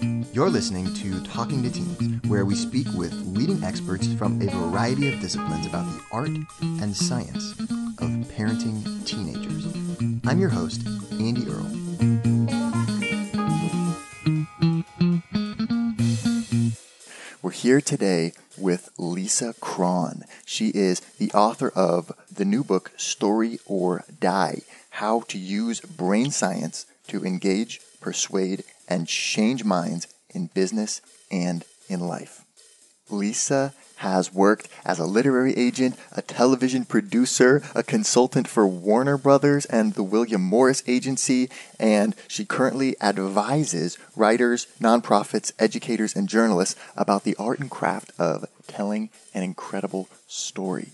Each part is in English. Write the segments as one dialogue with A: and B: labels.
A: You're listening to Talking to Teens, where we speak with leading experts from a variety of disciplines about the art and science of parenting teenagers. I'm your host, Andy Earle. We're here today with Lisa Cron. She is the author of the new book, Story or Die How to Use Brain Science to Engage, Persuade, and Change Minds in Business and in Life. Lisa has worked as a literary agent, a television producer, a consultant for Warner Brothers and the William Morris Agency, and she currently advises writers, nonprofits, educators, and journalists about the art and craft of telling an incredible story.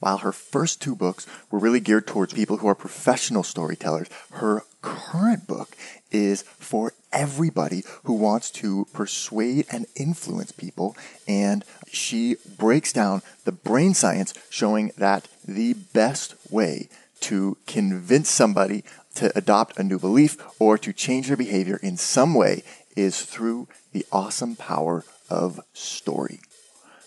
A: While her first two books were really geared towards people who are professional storytellers, her current book is for everybody who wants to persuade and influence people. And she breaks down the brain science showing that the best way to convince somebody to adopt a new belief or to change their behavior in some way is through the awesome power of story.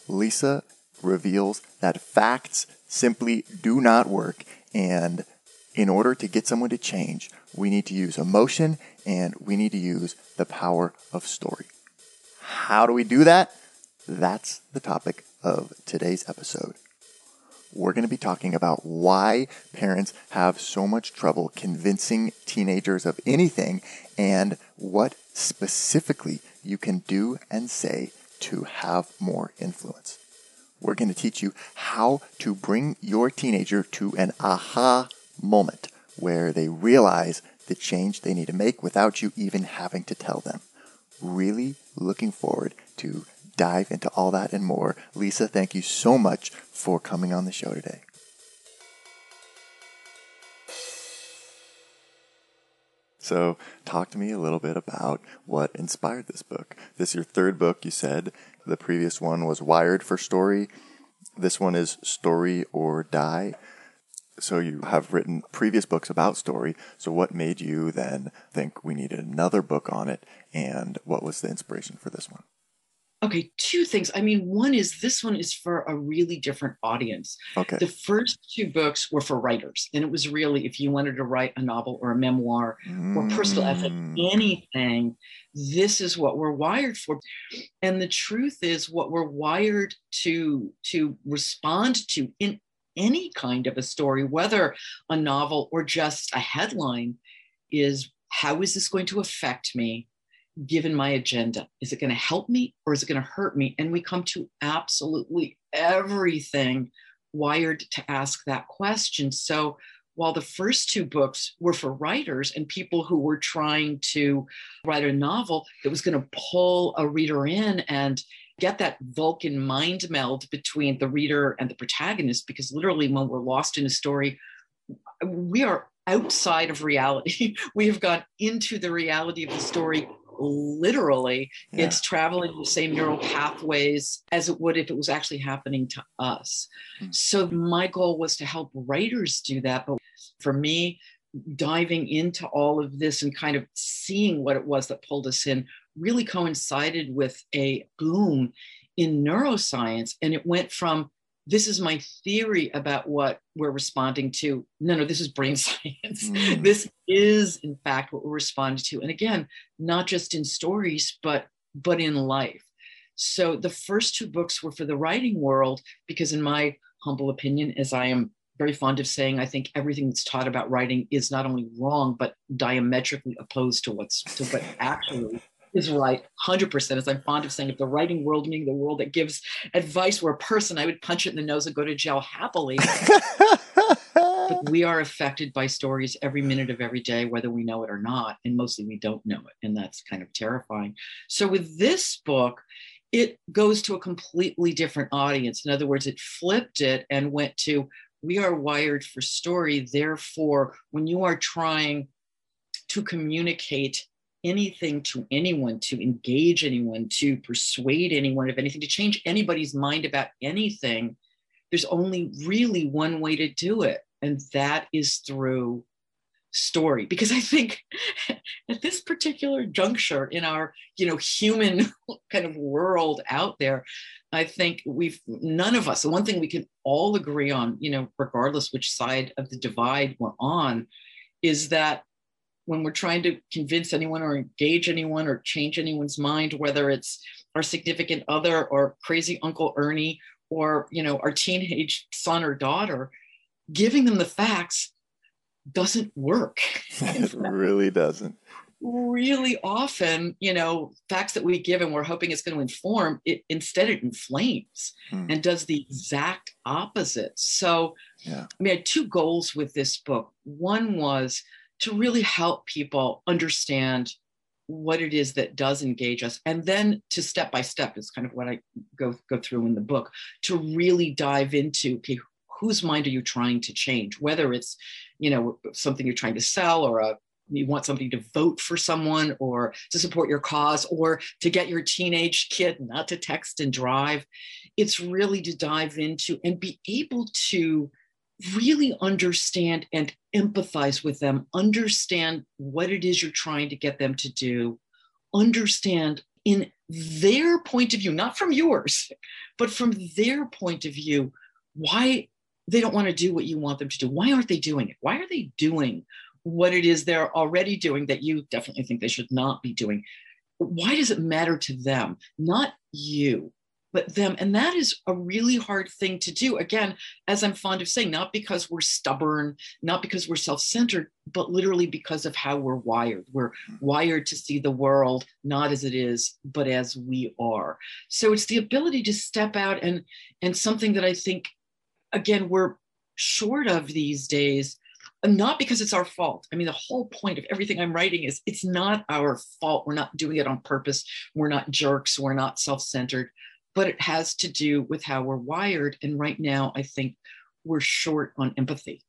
A: Lisa reveals that facts simply do not work. And in order to get someone to change, we need to use emotion and we need to use the power of story. How do we do that? That's the topic of today's episode. We're going to be talking about why parents have so much trouble convincing teenagers of anything and what specifically you can do and say to have more influence. We're going to teach you how to bring your teenager to an aha moment where they realize the change they need to make without you even having to tell them. Really looking forward to dive into all that and more. Lisa, thank you so much for coming on the show today. So, talk to me a little bit about what inspired this book. This is your third book, you said. The previous one was Wired for Story. This one is Story or Die. So, you have written previous books about story. So, what made you then think we needed another book on it? And what was the inspiration for this one?
B: Okay, two things. I mean, one is this one is for a really different audience.
A: Okay.
B: The first two books were for writers, and it was really if you wanted to write a novel or a memoir or personal essay,
A: Mm.
B: anything, this is what we're wired for. And the truth is, what we're wired to to respond to in any kind of a story, whether a novel or just a headline, is how is this going to affect me? given my agenda? Is it going to help me or is it going to hurt me? And we come to absolutely everything wired to ask that question. So while the first two books were for writers and people who were trying to write a novel that was going to pull a reader in and get that Vulcan mind meld between the reader and the protagonist, because literally when we're lost in a story, we are outside of reality. we have gone into the reality of the story literally
A: Yeah.
B: it's traveling the same neural pathways as it would if it was actually happening to us
A: Mm.
B: so my goal was to help writers do that but for me diving into all of this and kind of seeing what it was that pulled us in really coincided with a boom in neuroscience. And it went from this is my theory about what we're responding to. No no this is brain science.
A: Mm.
B: this is in fact what we're responding to. And again not just in stories but but in life. So the first two books were for the writing world because in my humble opinion as i am very fond of saying i think everything that's taught about writing is not only wrong but diametrically opposed to what's to what actually is right 100% as i'm fond of saying if the writing world meaning the world that gives advice were a person i would punch it in the nose and go to jail happily but we are affected by stories every minute of every day, whether we know it or not. And mostly we don't know it. And that's kind of terrifying. So with this book, it goes to a completely different audience. In other words, it flipped it and went to we are wired for story. Therefore, when you are trying to communicate anything to anyone, to engage anyone, to persuade anyone of anything, to change anybody's mind about anything, there's only really one way to do it. And that is through story because i think at this particular juncture in our you know human kind of world out there i think we've none of us the one thing we can all agree on you know regardless which side of the divide we're on is that when we're trying to convince anyone or engage anyone or change anyone's mind whether it's our significant other or crazy uncle ernie or you know our teenage son or daughter giving them the facts doesn't work.
A: it really doesn't.
B: Really often, you know, facts that we give and we're hoping it's going to inform, it instead it inflames hmm. and does the exact opposite. So, yeah. I mean, I had two goals with this book. One was to really help people understand what it is that does engage us. And then to step by step is kind of what i go go through in the book to really dive into okay whose mind are you trying to change? Whether it's you know something you're trying to sell or a you want somebody to vote for someone or to support your cause or to get your teenage kid not to text and drive. It's really to dive into and be able to really understand and empathize with them understand what it is you're trying to get them to do understand in their point of view not from yours but from their point of view why they don't want to do what you want them to do. Why aren't they doing it? Why are they doing what it is they're already doing that you definitely think they should not be doing? Why does it matter to them? Not you, but them. And that is a really hard thing to do. Again, as I'm fond of saying, not because we're stubborn, not because we're self centered, but literally because of how we're wired. We're wired to see the world not as it is, but as we are. So it's the ability to step out and, and something that I think again, we're short of these days, not because it's our fault. I mean, the whole point of everything I'm writing is it's not our fault. We're not doing it on purpose. We're not jerks. We're not self centered, but it has to do with how we're wired. And right now, I think we're short on empathy.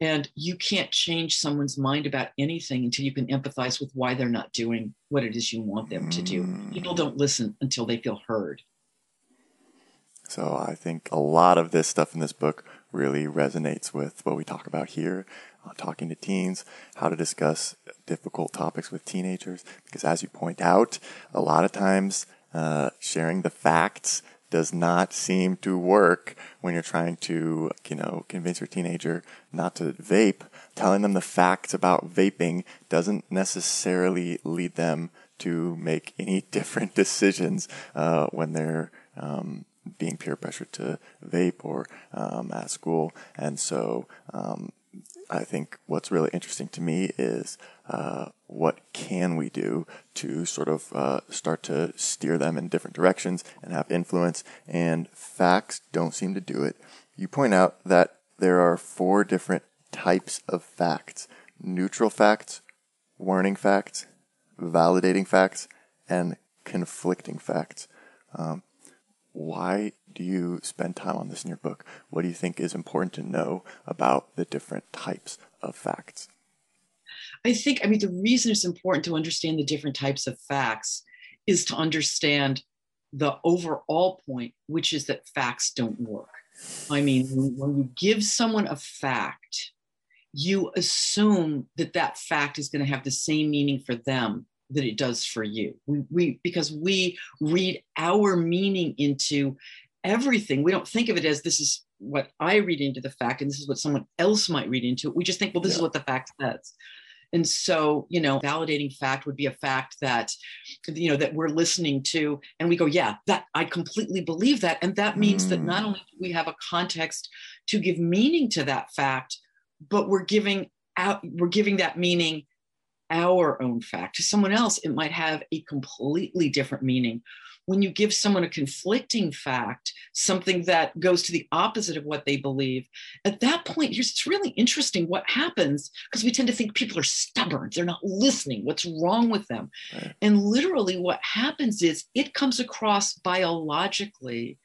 B: And you can't change someone's mind about anything until you can empathize with why they're not doing what it is you want them to do. People don't listen until they feel heard.
A: So I think a lot of this stuff in this book really resonates with what we talk about here, uh, talking to teens, how to discuss difficult topics with teenagers. Because as you point out, a lot of times uh, sharing the facts does not seem to work when you're trying to, you know, convince your teenager not to vape. Telling them the facts about vaping doesn't necessarily lead them to make any different decisions uh, when they're um, being peer pressured to vape or um, at school. And so um, I think what's really interesting to me is uh, what can we do to sort of uh, start to steer them in different directions and have influence. And facts don't seem to do it. You point out that there are four different types of facts neutral facts, warning facts, validating facts, and conflicting facts. Um, why do you spend time on this in your book? What do you think is important to know about the different types of facts?
B: I think, I mean, the reason it's important to understand the different types of facts is to understand the overall point, which is that facts don't work. I mean, when you give someone a fact, you assume that that fact is going to have the same meaning for them that it does for you. We, we because we read our meaning into everything. We don't think of it as this is what I read into the fact, and this is what someone else might read into it. We just think, well, this yeah. is what the fact says. And so, you know, validating fact would be a fact that, you know, that we're listening to, and we go, yeah, that I completely believe that. And that means mm. that not only do we have a context to give meaning to that fact, but we're giving out, we're giving that meaning our own fact. To someone else, it might have a completely different meaning. When you give someone a conflicting fact, something that goes to the opposite of what they believe, at that point, here's it's really interesting what happens because we tend to think people are stubborn, they're not listening, what's wrong with them? Right. And literally, what happens is it comes across biologically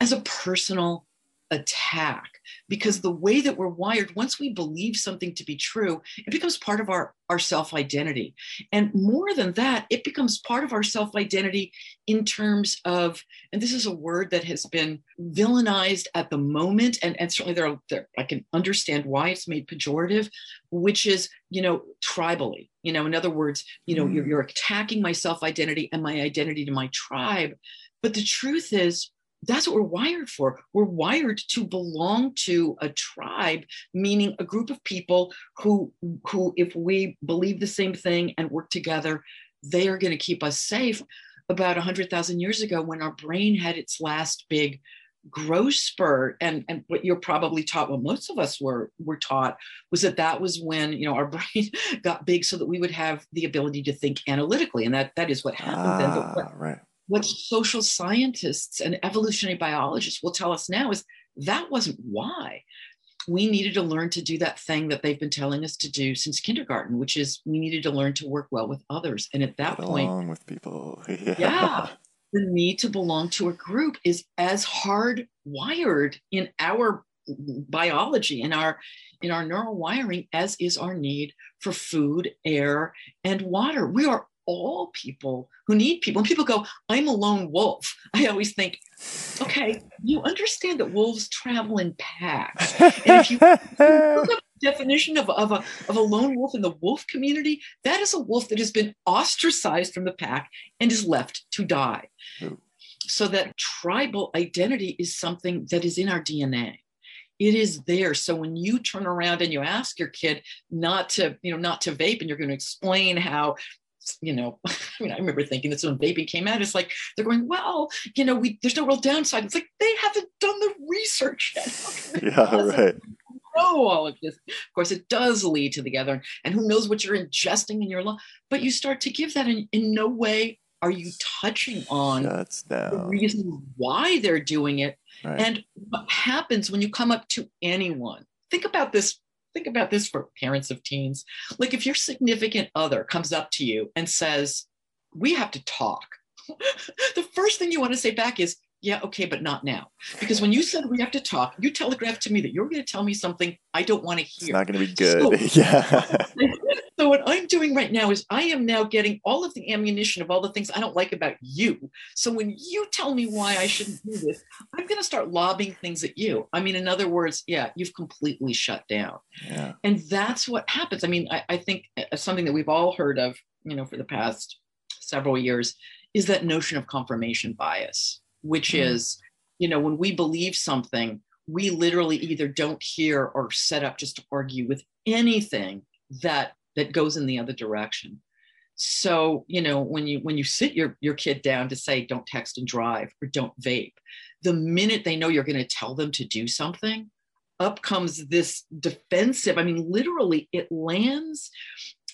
B: as a personal attack because the way that we're wired, once we believe something to be true, it becomes part of our, our self identity. And more than that, it becomes part of our self identity in terms of, and this is a word that has been villainized at the moment. And, and certainly there, are, there, I can understand why it's made pejorative, which is, you know, tribally. You know, in other words, you know, mm. you're, you're attacking my self identity and my identity to my tribe. But the truth is, that's what we're wired for. We're wired to belong to a tribe, meaning a group of people who, who if we believe the same thing and work together, they are going to keep us safe. About 100,000 years ago, when our brain had its last big growth spurt and and what you're probably taught what most of us were were taught was that that was when you know our brain got big so that we would have the ability to think analytically and that that is what happened ah, then but what, right what social scientists and evolutionary biologists will tell us now is that wasn't why. We needed to learn to do that thing that they've been telling us to do since kindergarten, which is we needed to learn to work well with others. And at that
A: Get
B: point,
A: along with people, yeah.
B: yeah, the need to belong to a group is as hardwired in our biology in our in our neural wiring as is our need for food air and water we are all people who need people. And people go, I'm a lone wolf. I always think, okay, you understand that wolves travel in packs. And if you definition of, of, a, of a lone wolf in the wolf community, that is a wolf that has been ostracized from the pack and is left to die. So that tribal identity is something that is in our DNA it is there so when you turn around and you ask your kid not to you know not to vape and you're going to explain how you know, I mean, I remember thinking this when vaping came out. It's like they're going, well, you know, we there's no real downside. It's like they haven't done the research yet.
A: yeah, right.
B: Know all of this. Of course, it does lead to together, and who knows what you're ingesting in your lungs. But you start to give that, and in no way are you touching on the reason why they're doing it, right. and what happens when you come up to anyone. Think about this think about this for parents of teens. Like if your significant other comes up to you and says, We have to talk, the first thing you want to say back is, yeah, okay, but not now. Because when you said we have to talk, you telegraphed to me that you're going to tell me something I don't want to hear.
A: It's not going to be good. So, yeah.
B: so what I'm doing right now is I am now getting all of the ammunition of all the things I don't like about you. So when you tell me why I shouldn't do this, I'm going to start lobbing things at you. I mean, in other words, yeah, you've completely shut down.
A: Yeah.
B: And that's what happens. I mean, I, I think uh, something that we've all heard of, you know, for the past several years is that notion of confirmation bias which mm. is, you know, when we believe something, we literally either don't hear or set up just to argue with anything that that goes in the other direction. So, you know, when you when you sit your your kid down to say don't text and drive or don't vape, the minute they know you're going to tell them to do something, up comes this defensive. I mean, literally it lands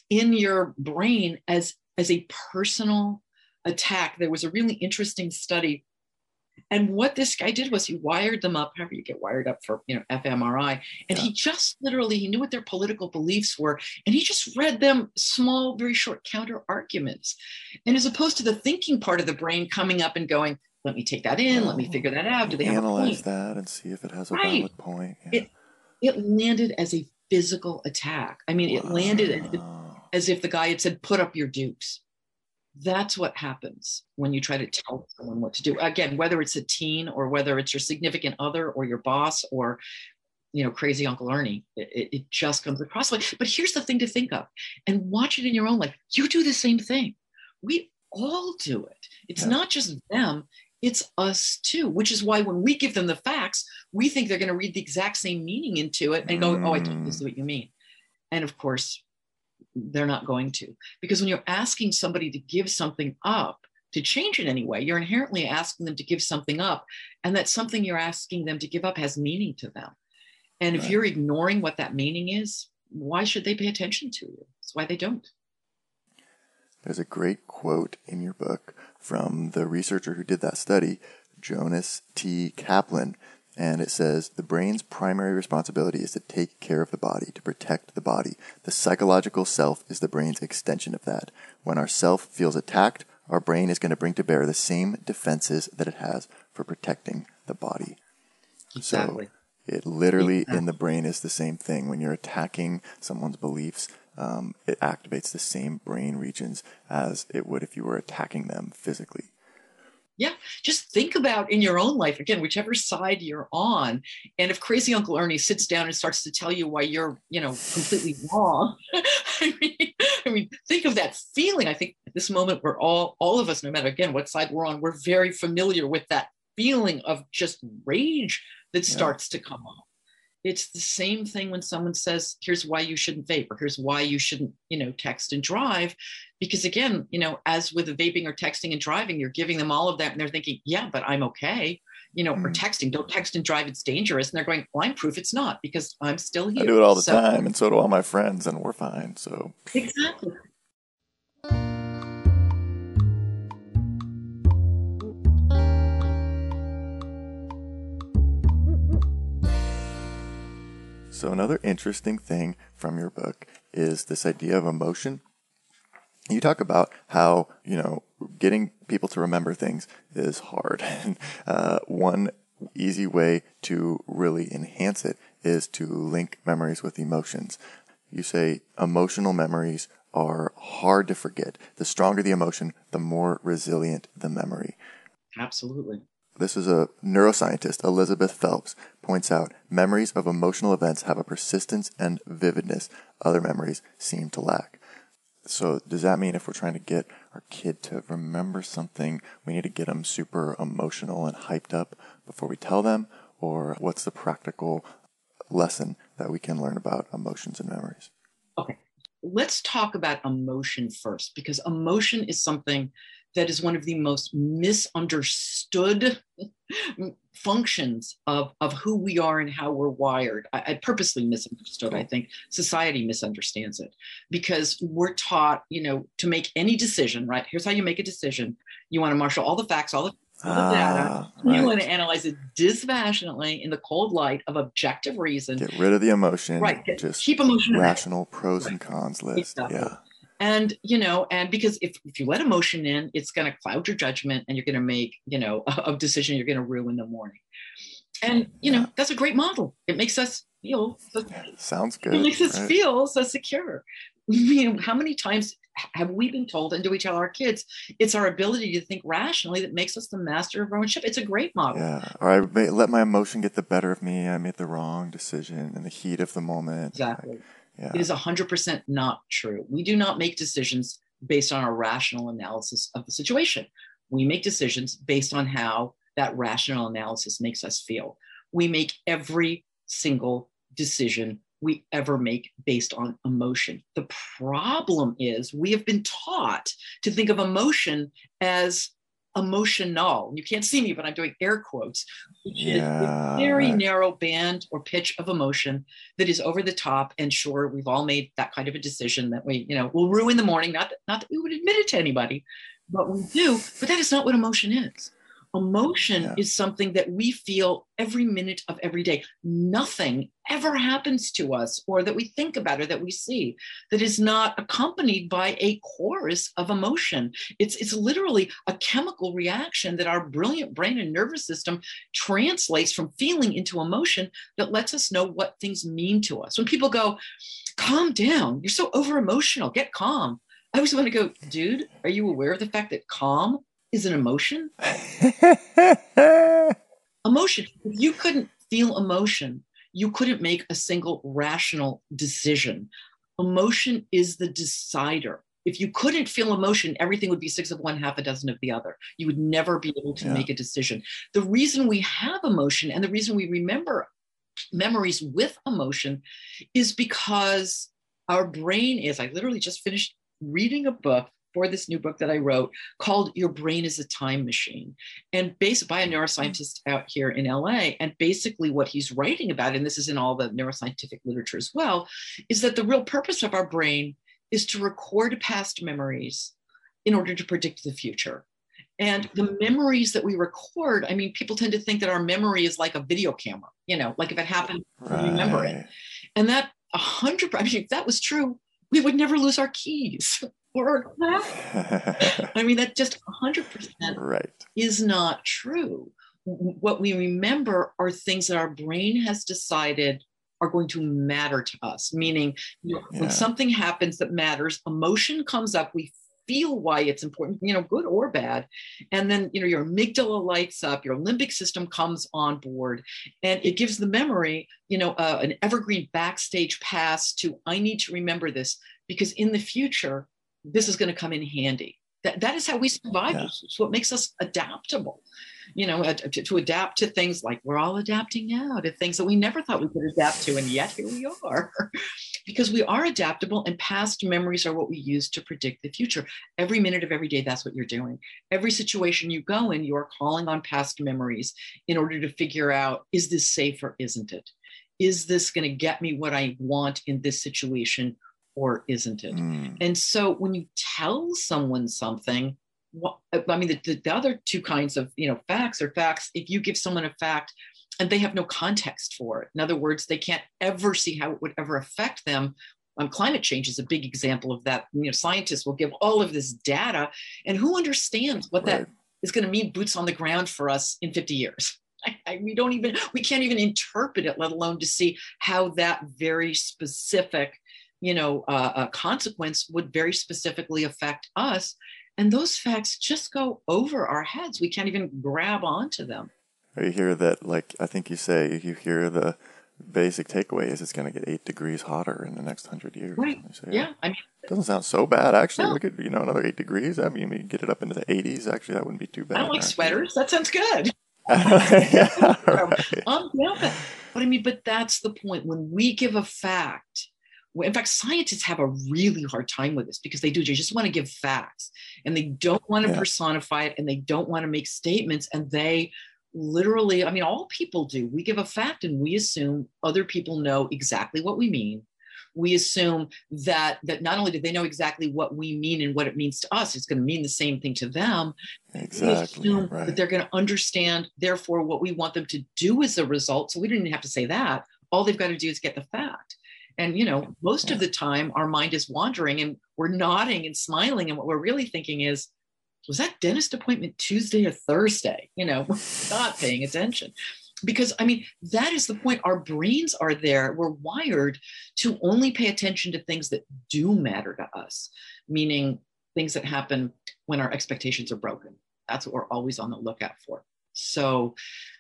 B: in your brain as as a personal attack. There was a really interesting study and what this guy did was he wired them up, however you get wired up for, you know, fMRI. And yeah. he just literally, he knew what their political beliefs were. And he just read them small, very short counter arguments. And as opposed to the thinking part of the brain coming up and going, let me take that in, oh, let me oh, figure that out. Do they
A: analyze that and see if it has a right. valid point?
B: Yeah. It, it landed as a physical attack. I mean, it landed as if the guy had said, put up your dukes that's what happens when you try to tell someone what to do. Again whether it's a teen or whether it's your significant other or your boss or you know crazy uncle ernie it, it just comes across like but here's the thing to think of and watch it in your own life. You do the same thing. We all do it. It's yeah. not just them it's us too which is why when we give them the facts we think they're going to read the exact same meaning into it and go oh i totally see mm. what you mean. And of course they're not going to. Because when you're asking somebody to give something up, to change in any way, you're inherently asking them to give something up. And that something you're asking them to give up has meaning to them. And right. if you're ignoring what that meaning is, why should they pay attention to you? That's why they don't.
A: There's a great quote in your book from the researcher who did that study, Jonas T. Kaplan, and it says the brain's primary responsibility is to take care of the body, to protect the body. The psychological self is the brain's extension of that. When our self feels attacked, our brain is going to bring to bear the same defenses that it has for protecting the body.
B: Exactly.
A: So It literally in the brain is the same thing. When you're attacking someone's beliefs, um, it activates the same brain regions as it would if you were attacking them physically.
B: Yeah, just think about in your own life again, whichever side you're on, and if crazy Uncle Ernie sits down and starts to tell you why you're, you know, completely wrong. I mean, I mean, think of that feeling. I think at this moment we're all, all of us, no matter again what side we're on, we're very familiar with that feeling of just rage that yeah. starts to come up it's the same thing when someone says here's why you shouldn't vape or here's why you shouldn't you know text and drive because again you know as with vaping or texting and driving you're giving them all of that and they're thinking yeah but i'm okay you know mm. or texting don't text and drive it's dangerous and they're going well i'm proof it's not because i'm still here
A: i do it all the so, time and so do all my friends and we're fine so
B: exactly
A: So, another interesting thing from your book is this idea of emotion. You talk about how, you know, getting people to remember things is hard. uh, one easy way to really enhance it is to link memories with emotions. You say emotional memories are hard to forget. The stronger the emotion, the more resilient the memory.
B: Absolutely.
A: This is a neuroscientist, Elizabeth Phelps, points out memories of emotional events have a persistence and vividness other memories seem to lack. So, does that mean if we're trying to get our kid to remember something, we need to get them super emotional and hyped up before we tell them? Or what's the practical lesson that we can learn about emotions and memories?
B: Okay, let's talk about emotion first because emotion is something that is one of the most misunderstood functions of, of who we are and how we're wired. I, I purposely misunderstood. I think society misunderstands it because we're taught, you know, to make any decision, right? Here's how you make a decision. You want to marshal all the facts, all the all the data. Ah, right. You want to analyze it dispassionately in the cold light of objective reason.
A: Get rid of the emotion.
B: Right.
A: Just
B: keep emotion
A: rational pros right. and cons list. Exactly. Yeah
B: and you know and because if, if you let emotion in it's going to cloud your judgment and you're going to make you know a, a decision you're going to ruin the morning. And you know that's a great model. It makes us feel so,
A: sounds good
B: it makes us right? feel so secure. You know how many times have we been told and do we tell our kids it's our ability to think rationally that makes us the master of our own ship. It's a great model.
A: Yeah. Or i let my emotion get the better of me. I made the wrong decision in the heat of the moment.
B: Exactly. like, yeah. It is 100% not true. We do not make decisions based on a rational analysis of the situation. We make decisions based on how that rational analysis makes us feel. We make every single decision we ever make based on emotion. The problem is we have been taught to think of emotion as emotional. You can't see me, but I'm doing air quotes, which yeah, is a very narrow band or pitch of emotion that is over the top. And sure, we've all made that kind of a decision that we, you know, will ruin the morning. Not that, not that we would admit it to anybody, but we do. But that is not what emotion is. Emotion yeah. is something that we feel every minute of every day. Nothing ever happens to us or that we think about or that we see that is not accompanied by a chorus of emotion. It's, it's literally a chemical reaction that our brilliant brain and nervous system translates from feeling into emotion that lets us know what things mean to us. When people go, calm down, you're so over emotional, get calm. I always want to go, dude, are you aware of the fact that calm is an emotion. emotion. If you couldn't feel emotion, you couldn't make a single rational decision. Emotion is the decider. If you couldn't feel emotion, everything would be six of one, half a dozen of the other. You would never be able to yeah. make a decision. The reason we have emotion and the reason we remember memories with emotion is because our brain is, I literally just finished reading a book for this new book that I wrote called Your Brain is a Time Machine, and based by a mm-hmm. neuroscientist out here in LA. And basically, what he's writing about, and this is in all the neuroscientific literature as well, is that the real purpose of our brain is to record past memories in order to predict the future. And the mm-hmm. memories that we record, I mean, people tend to think that our memory is like a video camera, you know, like if it happened, right. remember it. And that a hundred, I mean, if that was true, we would never lose our keys. Or I mean, that just 100%
A: right.
B: is not true. what we remember are things that our brain has decided are going to matter to us. Meaning, you know, yeah. when something happens that matters, emotion comes up, we feel why it's important, you know, good or bad. And then, you know, your amygdala lights up, your limbic system comes on board, and it gives the memory, you know, uh, an evergreen backstage pass to, I need to remember this because in the future, this is going to come in handy. That, that is how we survive. Yeah. It's what makes us adaptable you know, to, to, adapt to things like we're all adapting now to things that we never thought we could adapt to. And yet here we are because we are adaptable and past memories are what we use to predict the future. Every minute of every day, that's what you're doing. Every situation you go in, you are calling on past memories in order to figure out, is this safe or isn't it? Is this going to get me what I want in this situation or isn't it? Mm. And so when you tell someone something, what, I mean, the, the other two kinds of, you know, facts are facts. If you give someone a fact and they have no context for it, in other words, they can't ever see how it would ever affect them. Um, climate change is a big example of that. You know, scientists will give all of this data, and who understands what right. that is going to mean boots on the ground for us in 50 years? I, I, we don't even we can't even interpret it, let alone to see how that very specific, you know, uh, uh, consequence would very specifically affect us. And those facts just go over our heads. We can't even grab onto them.
A: You hear that, like I think you say, you hear the basic takeaway is it's going to get eight degrees hotter in the next hundred years.
B: Right. Say, yeah. I mean,
A: it doesn't sound so bad actually. No. Look at you know another eight degrees. I mean, we get it up into the 80s. Actually, that wouldn't be too bad.
B: I don't like actually. sweaters. That sounds good. yeah, right. um, yeah, but, but I mean, but that's the point. When we give a fact, in fact, scientists have a really hard time with this because they do. They just want to give facts and they don't want to yeah. personify it and they don't want to make statements. And they literally, I mean, all people do. We give a fact and we assume other people know exactly what we mean. We assume that that not only do they know exactly what we mean and what it means to us, it's going to mean the same thing to them.
A: Exactly. We assume
B: right. that they're going to understand, therefore, what we want them to do as a result. So we don't even have to say that. All they've got to do is get the fact. And, you know, most of the time our mind is wandering and we're nodding and smiling. And what we're really thinking is, was that dentist appointment Tuesday or Thursday? You know, not paying attention. Because, I mean, that is the point. Our brains are there. We're wired to only pay attention to things that do matter to us, meaning things that happen when our expectations are broken. That's what we're always on the lookout for. So,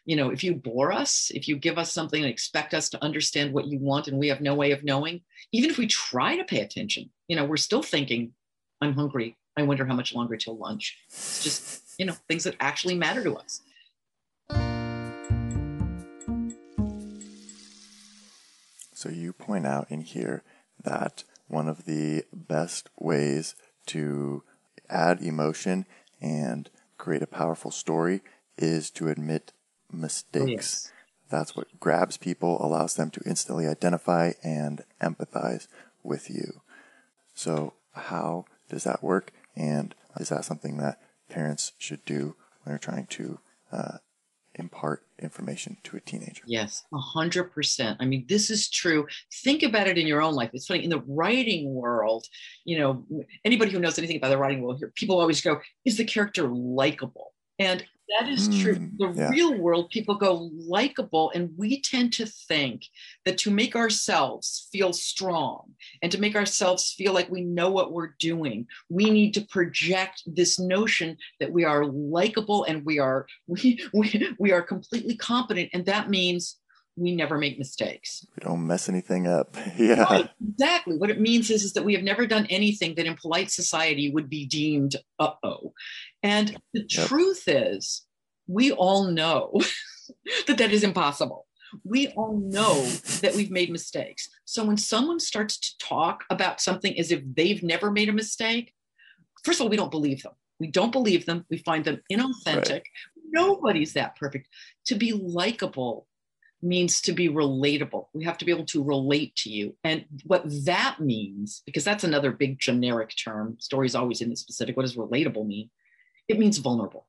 B: you know, if you bore us, if you give us something and expect us to understand what you want and we have no way of knowing, even if we try to pay attention, you know, we're still thinking, I'm hungry. I wonder how much longer till lunch. It's just, you know, things that actually matter to us.
A: So you point out in here that one of the best ways to add emotion and create a powerful story is to admit mistakes. Yes. That's what grabs people, allows them to instantly identify and empathize with you. So, how does that work? And is that something that parents should do when they're trying to uh, impart information to a teenager?
B: Yes, a hundred percent. I mean, this is true. Think about it in your own life. It's funny in the writing world. You know, anybody who knows anything about the writing world here, people always go, "Is the character likable?" And that is true. Mm, the yeah. real world, people go likable, and we tend to think that to make ourselves feel strong and to make ourselves feel like we know what we're doing, we need to project this notion that we are likable and we are we we, we are completely competent, and that means we never make mistakes.
A: We don't mess anything up. Yeah. Right,
B: exactly. What it means is, is that we have never done anything that in polite society would be deemed uh oh. And the yep. truth is, we all know that that is impossible. We all know that we've made mistakes. So when someone starts to talk about something as if they've never made a mistake, first of all, we don't believe them. We don't believe them. We find them inauthentic. Right. Nobody's that perfect. To be likable means to be relatable. We have to be able to relate to you. And what that means, because that's another big generic term, stories always in the specific. What does relatable mean? It means vulnerable.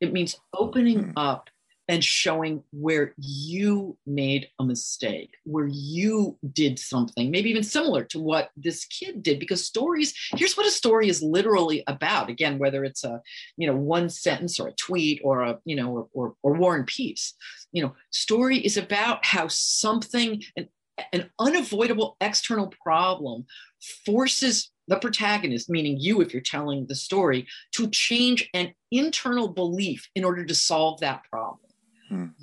B: It means opening mm. up and showing where you made a mistake, where you did something, maybe even similar to what this kid did. Because stories, here's what a story is literally about. Again, whether it's a, you know, one sentence or a tweet or a, you know, or, or, or War and Peace, you know, story is about how something, an, an unavoidable external problem forces the protagonist, meaning you, if you're telling the story, to change an internal belief in order to solve that problem.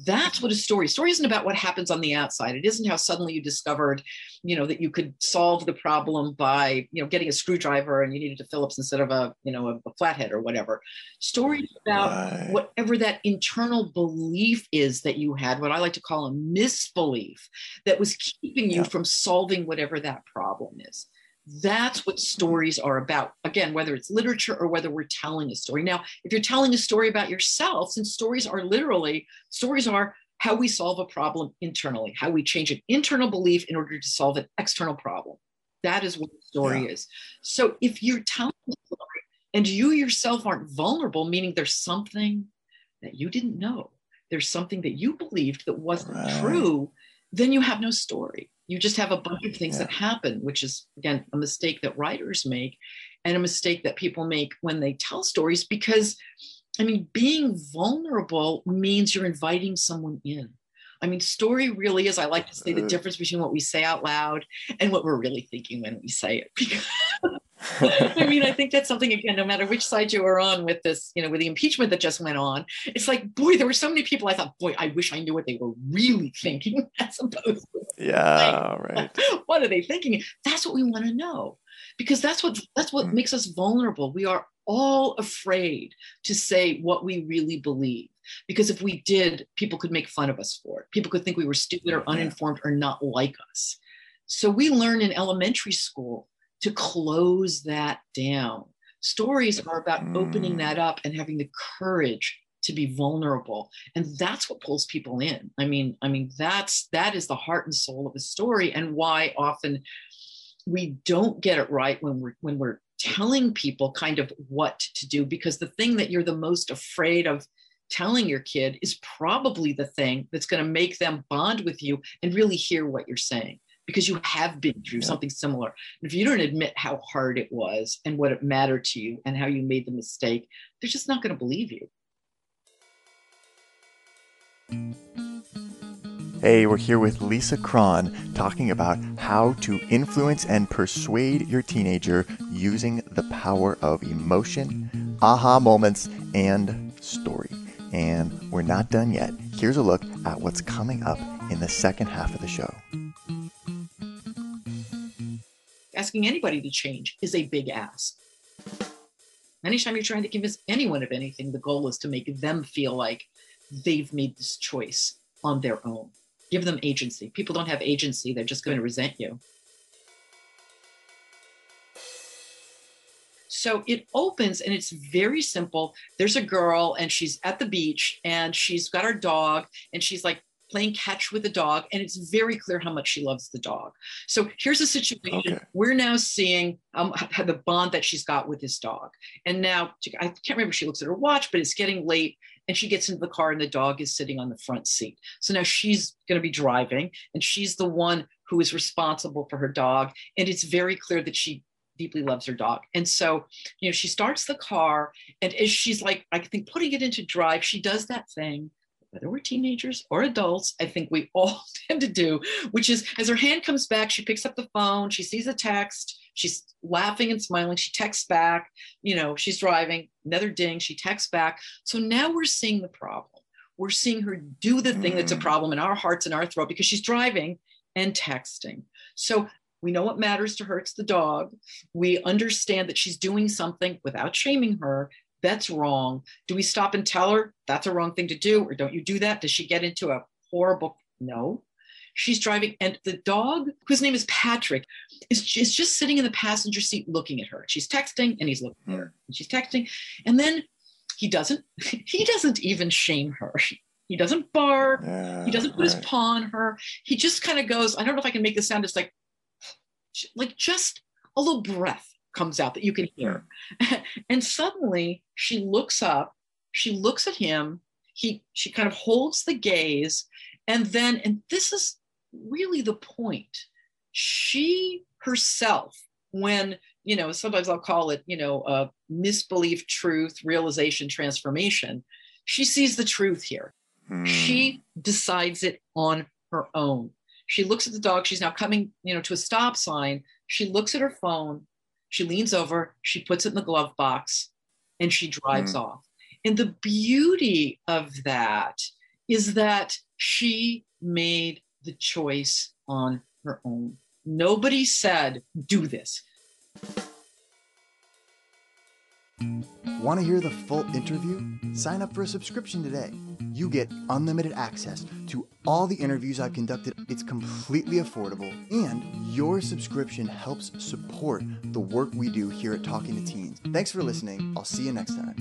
B: That's what a story. Story isn't about what happens on the outside. It isn't how suddenly you discovered, you know, that you could solve the problem by, you know, getting a screwdriver and you needed a Phillips instead of a, you know, a, a flathead or whatever. Story about right. whatever that internal belief is that you had, what I like to call a misbelief that was keeping you yeah. from solving whatever that problem is. That's what stories are about. Again, whether it's literature or whether we're telling a story. Now, if you're telling a story about yourself, since stories are literally, stories are how we solve a problem internally, how we change an internal belief in order to solve an external problem. That is what a story yeah. is. So if you're telling a story and you yourself aren't vulnerable, meaning there's something that you didn't know, there's something that you believed that wasn't right. true, then you have no story. You just have a bunch of things yeah. that happen, which is, again, a mistake that writers make and a mistake that people make when they tell stories because, I mean, being vulnerable means you're inviting someone in. I mean, story really is, I like to say, the mm. difference between what we say out loud and what we're really thinking when we say it. I mean, I think that's something again, no matter which side you are on with this, you know, with the impeachment that just went on, it's like, boy, there were so many people I thought, boy, I wish I knew what they were really thinking as opposed to
A: yeah, like, right.
B: What are they thinking? That's what we want to know. Because that's what that's what mm. makes us vulnerable. We are all afraid to say what we really believe. Because if we did, people could make fun of us for it. People could think we were stupid or uninformed or not like us. So we learn in elementary school to close that down. Stories are about mm. opening that up and having the courage to be vulnerable and that's what pulls people in i mean i mean that's that is the heart and soul of a story and why often we don't get it right when we're when we're telling people kind of what to do because the thing that you're the most afraid of telling your kid is probably the thing that's going to make them bond with you and really hear what you're saying because you have been through yeah. something similar. if you don't admit how hard it was and what it mattered to you and how you made the mistake, they're just not going to believe you.
A: Hey, we're here with Lisa Cron talking about how to influence and persuade your teenager using the power of emotion, aha moments, and story. And we're not done yet. Here's a look at what's coming up in the second half of the show
B: asking anybody to change is a big ask. Anytime you're trying to convince anyone of anything, the goal is to make them feel like they've made this choice on their own. Give them agency. People don't have agency, they're just going to resent you. So it opens and it's very simple. There's a girl and she's at the beach and she's got her dog and she's like playing catch with the dog, and it's very clear how much she loves the dog. So here's a situation okay. we're now seeing um, the bond that she's got with this dog. And now I can't remember she looks at her watch, but it's getting late, and she gets into the car, and the dog is sitting on the front seat. So now she's going to be driving, and she's the one who is responsible for her dog, and it's very clear that she deeply loves her dog. And so, you know, she starts the car, and as she's like, I think putting it into drive, she does that thing whether we're teenagers or adults, I think we all tend to do, which is as her hand comes back, she picks up the phone, she sees a text, she's laughing and smiling, she texts back, you know, she's driving, another ding, she texts back. So now we're seeing the problem. We're seeing her do the thing mm. that's a mm. problem in our hearts and our throat because she's driving and texting. So we know what matters to her, it's the dog. We understand that she's doing something without shaming her that's wrong. Do we stop and tell her that's a wrong thing to do? Or don't you do that? Does she get into a horrible? No. She's driving, and the dog, whose name is Patrick, is just, just sitting in the passenger seat looking at her. She's texting, and he's looking at her. Hmm. And she's texting, and then he doesn't. He doesn't even shame her. He doesn't bark. Yeah, he doesn't put right. his paw on her. He just kind of goes. I don't know if I can make this sound. It's like, like just a little breath comes out that you can hear. and suddenly she looks up, she looks at him, he she kind of holds the gaze and then and this is really the point. She herself when you know sometimes i'll call it you know a misbelief truth realization transformation she sees the truth here.
C: Hmm.
B: she decides it on her own. She looks at the dog. She's now coming you know to a stop sign. She looks at her phone she leans over she puts it in the glove box and she drives hmm. off. And the beauty of that is that she made the choice on her own. Nobody said do this
C: Want to hear the full interview? Sign up for a subscription today. You get unlimited access to all the interviews I've conducted. It's completely affordable, and your subscription helps support the work we do here at Talking to Teens. Thanks for listening. I'll see you next time.